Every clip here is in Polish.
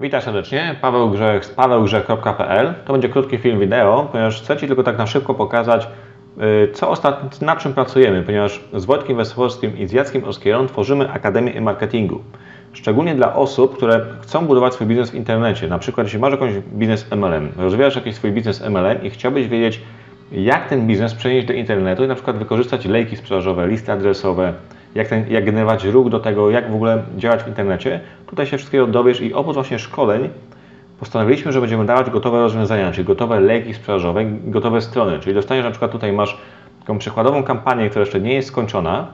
Witam serdecznie, Paweł Grzech z pawełgrzech.pl. To będzie krótki film wideo, ponieważ chcę Ci tylko tak na szybko pokazać, y, co ostatnio, czym pracujemy, ponieważ z Wojtkiem Wesołowskim i z Jackiem Oskierą tworzymy Akademię e-marketingu. Szczególnie dla osób, które chcą budować swój biznes w internecie. Na przykład, jeśli masz jakiś biznes MLM, rozwijasz jakiś swój biznes MLM i chciałbyś wiedzieć, jak ten biznes przenieść do internetu i na przykład wykorzystać lejki sprzedażowe, listy adresowe, jak, ten, jak generować ruch do tego, jak w ogóle działać w internecie. Tutaj się wszystkiego dowiesz i oprócz właśnie szkoleń postanowiliśmy, że będziemy dawać gotowe rozwiązania, czyli gotowe lejki sprzedażowe, gotowe strony. Czyli dostaniesz na przykład tutaj masz taką przykładową kampanię, która jeszcze nie jest skończona.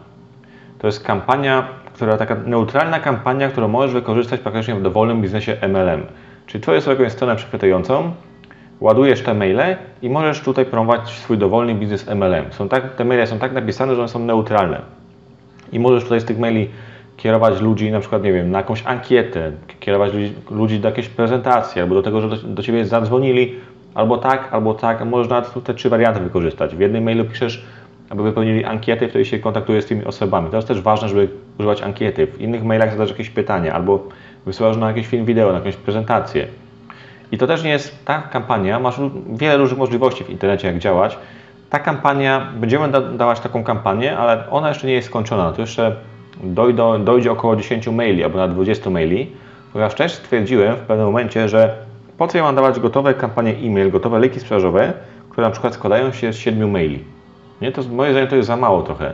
To jest kampania, która taka neutralna kampania, którą możesz wykorzystać praktycznie w dowolnym biznesie MLM. Czyli tworzysz sobie jakąś stronę przechwytującą, ładujesz te maile i możesz tutaj promować swój dowolny biznes MLM. Są tak, te maile są tak napisane, że one są neutralne. I możesz tutaj z tych maili kierować ludzi na przykład, nie wiem, na jakąś ankietę, kierować ludzi, ludzi do jakiejś prezentacji, albo do tego, że do, do Ciebie zadzwonili, albo tak, albo tak. Możesz nawet te trzy warianty wykorzystać. W jednym mailu piszesz, aby wypełnili ankietę, wtedy się kontaktujesz z tymi osobami. To jest też ważne, żeby używać ankiety. W innych mailach zadasz jakieś pytania, albo wysyłasz na jakiś film wideo, na jakąś prezentację. I to też nie jest ta kampania, masz wiele różnych możliwości w internecie, jak działać. Ta kampania, będziemy da, dawać taką kampanię, ale ona jeszcze nie jest skończona. To jeszcze dojdą, dojdzie około 10 maili albo na 20 maili, ponieważ też stwierdziłem w pewnym momencie, że po co ja mam dawać gotowe kampanie e-mail, gotowe leki sprzedażowe, które na przykład składają się z 7 maili. Nie? To, moje zdaniem to jest za mało trochę.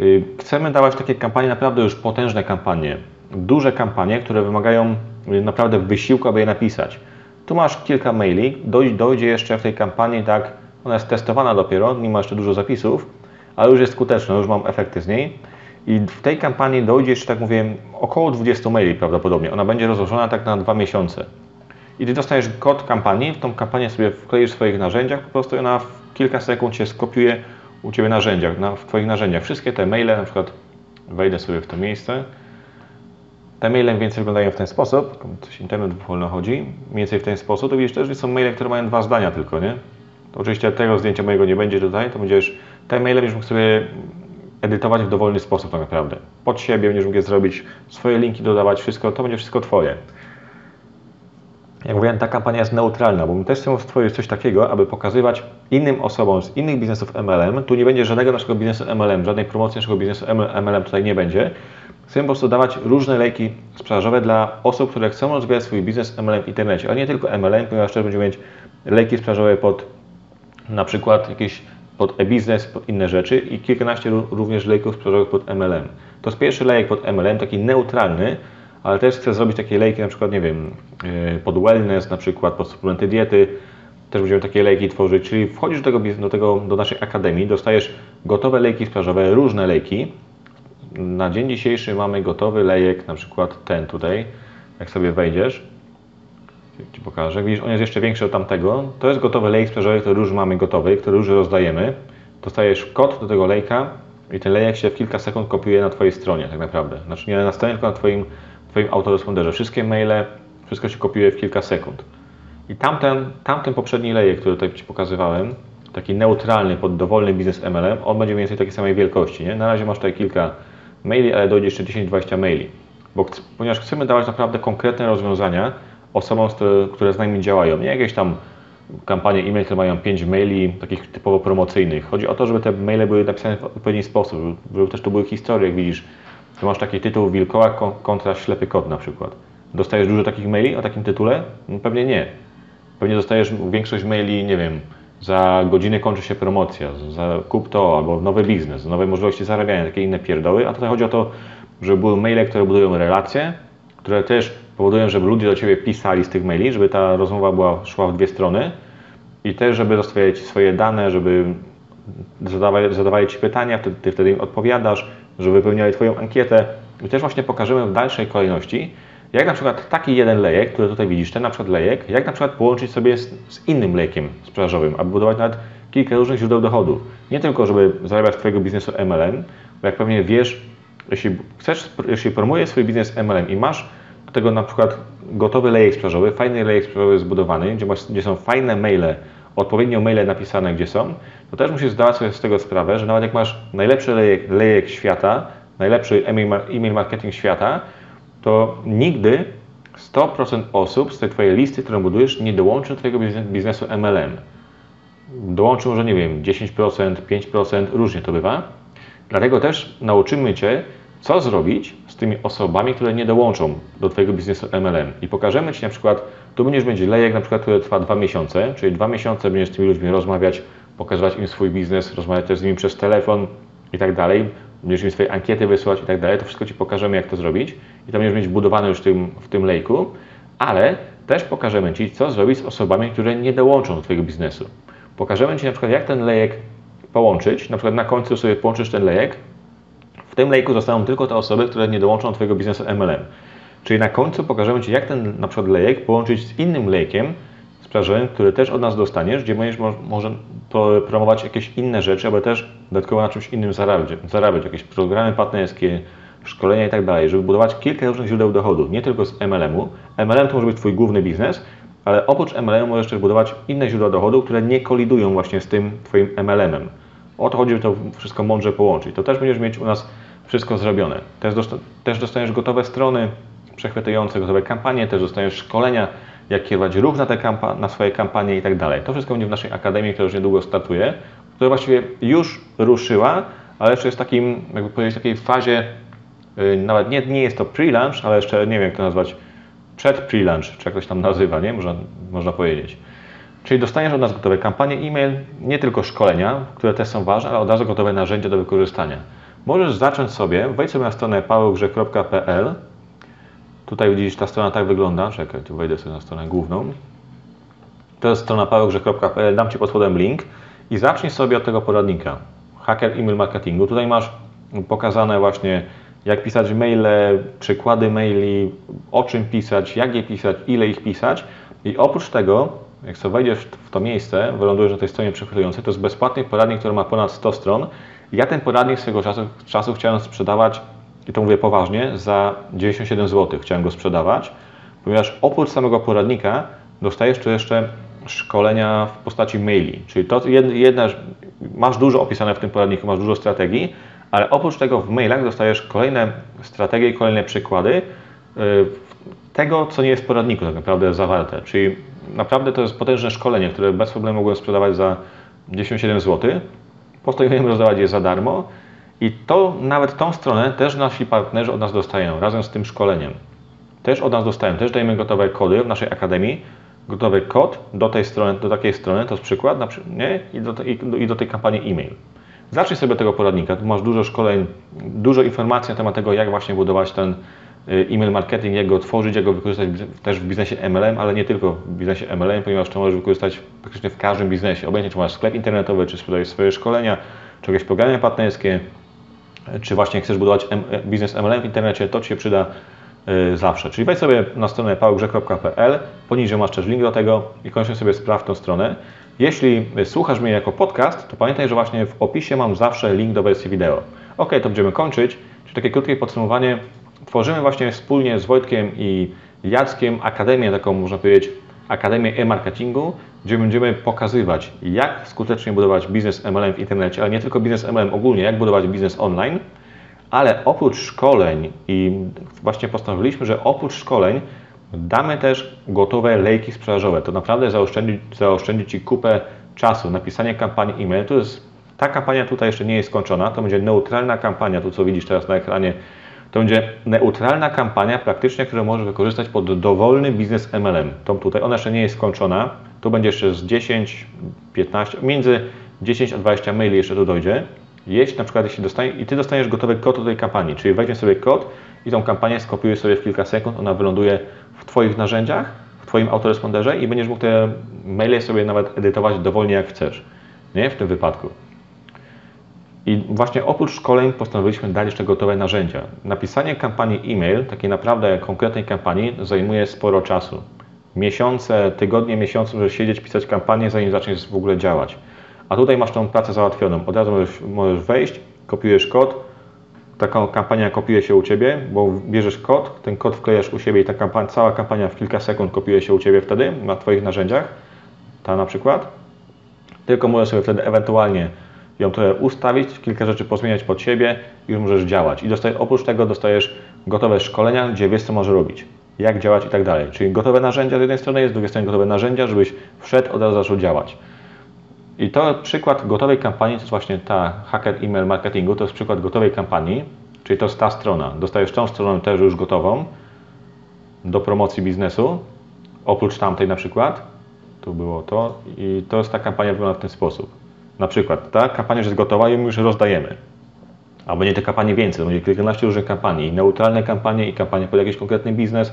Y, chcemy dawać takie kampanie, naprawdę już potężne kampanie, duże kampanie, które wymagają y, naprawdę wysiłku, aby je napisać. Tu masz kilka maili, dojdzie jeszcze w tej kampanii tak, ona jest testowana dopiero, nie ma jeszcze dużo zapisów, ale już jest skuteczna, już mam efekty z niej. I w tej kampanii dojdzie jeszcze, tak mówię, około 20 maili prawdopodobnie. Ona będzie rozłożona tak na dwa miesiące. I Ty dostajesz kod kampanii, w tą kampanię sobie wkleisz w swoich narzędziach, po prostu ona w kilka sekund się skopiuje u Ciebie narzędziach, na, w Twoich narzędziach. Wszystkie te maile, na przykład wejdę sobie w to miejsce. Te maile więcej wyglądają w ten sposób, coś internet wolno chodzi, mniej więcej w ten sposób, to widzisz też, że są maile, które mają dwa zdania tylko, nie? To oczywiście tego zdjęcia mojego nie będzie tutaj, to będziesz, te maile będziesz mógł sobie edytować w dowolny sposób tak naprawdę. Pod siebie będziesz mógł je zrobić, swoje linki dodawać, wszystko, to będzie wszystko Twoje. Jak mówiłem, ta kampania jest neutralna, bo my też chcemy stworzyć coś takiego, aby pokazywać innym osobom z innych biznesów MLM, tu nie będzie żadnego naszego biznesu MLM, żadnej promocji naszego biznesu MLM tutaj nie będzie. Chcemy po prostu dawać różne lejki sprzedażowe dla osób, które chcą rozwijać swój biznes MLM w internecie, ale nie tylko MLM, ponieważ też będziemy mieć lejki sprzedażowe pod na przykład jakieś pod e-biznes, pod inne rzeczy i kilkanaście również lejków sprzedażowych pod MLM. To jest pierwszy lejek pod MLM, taki neutralny, ale też chcę zrobić takie lejki na przykład, nie wiem, yy, pod wellness, na przykład pod suplementy diety, też będziemy takie lejki tworzyć, czyli wchodzisz do tego, do, tego, do naszej akademii, dostajesz gotowe lejki sprzedażowe, różne lejki. Na dzień dzisiejszy mamy gotowy lejek, na przykład ten tutaj, jak sobie wejdziesz, Ci pokażę. Widzisz, on jest jeszcze większy od tamtego. To jest gotowy lejek sprzedażowy, który już mamy gotowy, który już rozdajemy. Dostajesz kod do tego lejka i ten lejek się w kilka sekund kopiuje na Twojej stronie tak naprawdę. Znaczy nie na stronie, tylko na Twoim, twoim autoresponderze. Wszystkie maile, wszystko się kopiuje w kilka sekund. I tamten, tamten poprzedni lejek, który tutaj Ci pokazywałem, taki neutralny pod dowolny biznes MLM, on będzie mniej więcej takiej samej wielkości. Nie? Na razie masz tutaj kilka maili, ale dojdzie jeszcze 10-20 maili. Bo, ponieważ chcemy dawać naprawdę konkretne rozwiązania, osobom, które z nami działają. Nie jakieś tam kampanie e-mail, które mają 5 maili, takich typowo promocyjnych. Chodzi o to, żeby te maile były napisane w odpowiedni sposób, żeby też to były historie, jak widzisz. Tu masz taki tytuł Wilkołak kontra ślepy kot na przykład. Dostajesz dużo takich maili o takim tytule? No, pewnie nie. Pewnie dostajesz większość maili, nie wiem, za godzinę kończy się promocja, za kup to, albo nowy biznes, nowe możliwości zarabiania, takie inne pierdoły. A tutaj chodzi o to, żeby były maile, które budują relacje, które też powodują, żeby ludzie do Ciebie pisali z tych maili, żeby ta rozmowa była, szła w dwie strony i też, żeby zostawiali Ci swoje dane, żeby zadawali, zadawali Ci pytania, wtedy, Ty wtedy im odpowiadasz, żeby wypełniali Twoją ankietę i też właśnie pokażemy w dalszej kolejności, jak na przykład taki jeden lejek, który tutaj widzisz, ten na przykład lejek, jak na przykład połączyć sobie z, z innym lejkiem sprzedażowym, aby budować nawet kilka różnych źródeł dochodu. Nie tylko, żeby zarabiać Twojego biznesu MLM, bo jak pewnie wiesz, jeśli chcesz, jeśli promujesz swój biznes MLM i masz tego na przykład gotowy lejek sprzedażowy, fajny lejek sprzedażowy zbudowany, gdzie, masz, gdzie są fajne maile, odpowiednio maile napisane gdzie są, to też musisz zdawać sobie z tego sprawę, że nawet jak masz najlepszy lejek, lejek świata, najlepszy e-mail marketing świata, to nigdy 100% osób z tej Twojej listy, którą budujesz, nie dołączy do Twojego biznes- biznesu MLM. Dołączy może, nie wiem, 10%, 5%, różnie to bywa. Dlatego też nauczymy Cię, co zrobić z tymi osobami, które nie dołączą do Twojego biznesu MLM. I pokażemy Ci na przykład, tu będziesz mieć lejek, na przykład, który trwa dwa miesiące, czyli dwa miesiące będziesz z tymi ludźmi rozmawiać, pokazywać im swój biznes, rozmawiać też z nimi przez telefon i tak dalej. Będziesz im swoje ankiety wysyłać i tak dalej. To wszystko Ci pokażemy, jak to zrobić. I to będziesz mieć wbudowane już w tym, w tym lejku, ale też pokażemy Ci, co zrobić z osobami, które nie dołączą do Twojego biznesu. Pokażemy Ci na przykład, jak ten lejek połączyć. Na przykład na końcu sobie połączysz ten lejek. W tym lejku zostaną tylko te osoby, które nie dołączą do Twojego biznesu MLM. Czyli na końcu pokażemy Ci, jak ten na przykład lejek połączyć z innym lejkiem sprzedażowym, który też od nas dostaniesz, gdzie będziesz mo- może pro- promować jakieś inne rzeczy, aby też dodatkowo na czymś innym zarabiać, zarabiać jakieś programy partnerskie, szkolenia i tak dalej, żeby budować kilka różnych źródeł dochodu, nie tylko z MLM-u. MLM to może być Twój główny biznes, ale oprócz MLM możesz też budować inne źródła dochodu, które nie kolidują właśnie z tym Twoim MLM-em. O to chodzi, żeby to wszystko mądrze połączyć. To też będziesz mieć u nas wszystko zrobione. Też, dosta- też dostaniesz gotowe strony przechwytujące, gotowe kampanie, też dostaniesz szkolenia, jak kierować ruch na, te kampa- na swoje kampanie i tak dalej. To wszystko będzie w naszej akademii, która już niedługo startuje, która właściwie już ruszyła, ale jeszcze jest w takim, jakby powiedzieć, takiej fazie, yy, nawet nie, nie jest to pre-launch, ale jeszcze nie wiem jak to nazwać, przed pre-launch, czy jakoś tam nazywa, nie? Można, można powiedzieć. Czyli dostaniesz od nas gotowe kampanie e-mail, nie tylko szkolenia, które też są ważne, ale od razu gotowe narzędzia do wykorzystania. Możesz zacząć sobie, wejdź sobie na stronę pawełgrze.pl Tutaj widzisz, ta strona tak wygląda. Czekaj, tu wejdę sobie na stronę główną. To jest strona pawełgrze.pl, dam Ci pod spodem link i zacznij sobie od tego poradnika. Hacker email marketingu. Tutaj masz pokazane właśnie jak pisać maile, przykłady maili, o czym pisać, jak je pisać, ile ich pisać. I oprócz tego, jak sobie wejdziesz w to miejsce, wylądujesz na tej stronie przechwytującej, to jest bezpłatny poradnik, który ma ponad 100 stron. Ja ten poradnik swego czasu, czasu chciałem sprzedawać, i to mówię poważnie, za 97 zł chciałem go sprzedawać, ponieważ oprócz samego poradnika dostajesz tu jeszcze szkolenia w postaci maili. Czyli to jed- jedna, masz dużo opisane w tym poradniku, masz dużo strategii, ale oprócz tego w mailach dostajesz kolejne strategie i kolejne przykłady yy, tego, co nie jest w poradniku tak naprawdę zawarte. Czyli naprawdę to jest potężne szkolenie, które bez problemu mogłem sprzedawać za 97 zł. Postanowiłem rozdawać je za darmo i to nawet tą stronę też nasi partnerzy od nas dostają razem z tym szkoleniem. Też od nas dostają, też dajemy gotowe kody w naszej akademii, gotowy kod do tej strony, do takiej strony, to jest przykład, na, nie? I, do, i, do- i do tej kampanii e-mail. Zacznij sobie tego poradnika, tu masz dużo szkoleń, dużo informacji na temat tego, jak właśnie budować ten e-mail marketing, jak go tworzyć, jak go wykorzystać też w biznesie MLM, ale nie tylko w biznesie MLM, ponieważ to możesz wykorzystać praktycznie w każdym biznesie. Obojętnie czy masz sklep internetowy, czy sprzedajesz swoje szkolenia, czy jakieś programy partnerskie, czy właśnie chcesz budować M- biznes MLM w internecie, to Ci się przyda y, zawsze. Czyli wejdź sobie na stronę pałgrzech.pl, poniżej masz też link do tego i koniecznie sobie sprawdź tą stronę. Jeśli y, słuchasz mnie jako podcast, to pamiętaj, że właśnie w opisie mam zawsze link do wersji wideo. Ok, to będziemy kończyć. Czyli takie krótkie podsumowanie. Tworzymy właśnie wspólnie z Wojtkiem i Jackiem akademię, taką można powiedzieć, Akademię e-marketingu, gdzie będziemy pokazywać, jak skutecznie budować biznes MLM w internecie, ale nie tylko biznes MLM ogólnie, jak budować biznes online, ale oprócz szkoleń i właśnie postanowiliśmy, że oprócz szkoleń damy też gotowe lejki sprzedażowe. To naprawdę zaoszczędzi, zaoszczędzi Ci kupę czasu. Napisanie kampanii e-mail to jest, ta kampania tutaj jeszcze nie jest skończona, to będzie neutralna kampania, tu co widzisz teraz na ekranie, to będzie neutralna kampania praktycznie, którą możesz wykorzystać pod dowolny biznes MLM. To tutaj ona jeszcze nie jest skończona. Tu będzie jeszcze z 10, 15, między 10 a 20 maili jeszcze tu dojdzie. Jeśli na przykład jeśli dostanie, i Ty dostaniesz gotowy kod do tej kampanii, czyli weźmiesz sobie kod i tą kampanię skopiujesz sobie w kilka sekund, ona wyląduje w Twoich narzędziach, w Twoim autoresponderze i będziesz mógł te maile sobie nawet edytować dowolnie jak chcesz. Nie? W tym wypadku. I właśnie oprócz szkoleń postanowiliśmy dać jeszcze gotowe narzędzia. Napisanie kampanii e-mail, takiej naprawdę konkretnej kampanii, zajmuje sporo czasu. Miesiące, tygodnie, miesiące możesz siedzieć, pisać kampanię, zanim zaczniesz w ogóle działać. A tutaj masz tą pracę załatwioną. Od razu możesz, możesz wejść, kopiujesz kod, taka kampania kopiuje się u Ciebie, bo bierzesz kod, ten kod wklejasz u siebie i ta kampania, cała kampania w kilka sekund kopiuje się u Ciebie wtedy na Twoich narzędziach, ta na przykład. Tylko możesz sobie wtedy ewentualnie ją trochę ustawić, kilka rzeczy pozmieniać pod siebie i już możesz działać. I dostajesz, oprócz tego dostajesz gotowe szkolenia, gdzie wiesz, co możesz robić. jak działać i tak dalej. Czyli gotowe narzędzia z jednej strony jest, z drugiej strony gotowe narzędzia, żebyś wszedł, od razu zaczął działać. I to przykład gotowej kampanii, to jest właśnie ta hacker email marketingu, to jest przykład gotowej kampanii, czyli to jest ta strona. Dostajesz tą stronę też już gotową do promocji biznesu, oprócz tamtej na przykład, tu było to i to jest ta kampania wygląda w ten sposób. Na przykład ta kampania już jest gotowa i ją już rozdajemy. A będzie tych kampanii więcej, to będzie kilkanaście różnych kampanii, neutralne kampanie i kampanie pod jakiś konkretny biznes,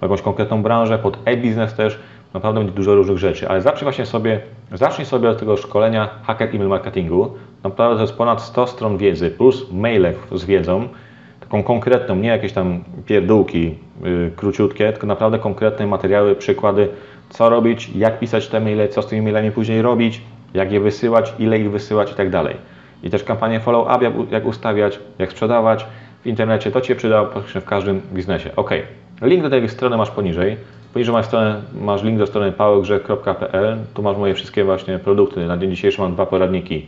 pod jakąś konkretną branżę, pod e-biznes też, naprawdę będzie dużo różnych rzeczy, ale zacznij właśnie sobie, zacznij sobie od tego szkolenia Hacker Email Marketingu, naprawdę to jest ponad 100 stron wiedzy, plus maile z wiedzą, taką konkretną, nie jakieś tam pierdółki yy, króciutkie, tylko naprawdę konkretne materiały, przykłady, co robić, jak pisać te maile, co z tymi mailami później robić, jak je wysyłać, ile ich wysyłać i tak dalej. I też kampanię follow-up, jak, ustawiać, jak sprzedawać w internecie, to Ci się przyda w każdym biznesie. Ok, link do tej strony masz poniżej. Poniżej masz, stronę, masz link do strony pałogrze.pl, tu masz moje wszystkie właśnie produkty. Na dzień dzisiejszy mam dwa poradniki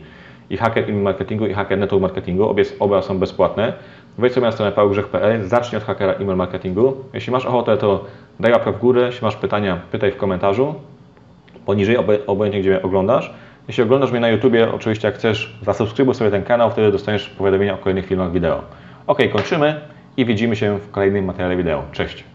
i Hacker Email Marketingu i Hacker Network Marketingu, obie, oba są bezpłatne. Wejdź sobie na stronę pałogrzech.pl, zacznij od Hackera Email Marketingu. Jeśli masz ochotę, to daj łapkę w górę, jeśli masz pytania, pytaj w komentarzu poniżej, obojętnie gdzie mnie oglądasz. Jeśli oglądasz mnie na YouTubie, oczywiście jak chcesz, zasubskrybuj sobie ten kanał, wtedy dostaniesz powiadomienia o kolejnych filmach wideo. Ok, kończymy i widzimy się w kolejnym materiale wideo. Cześć!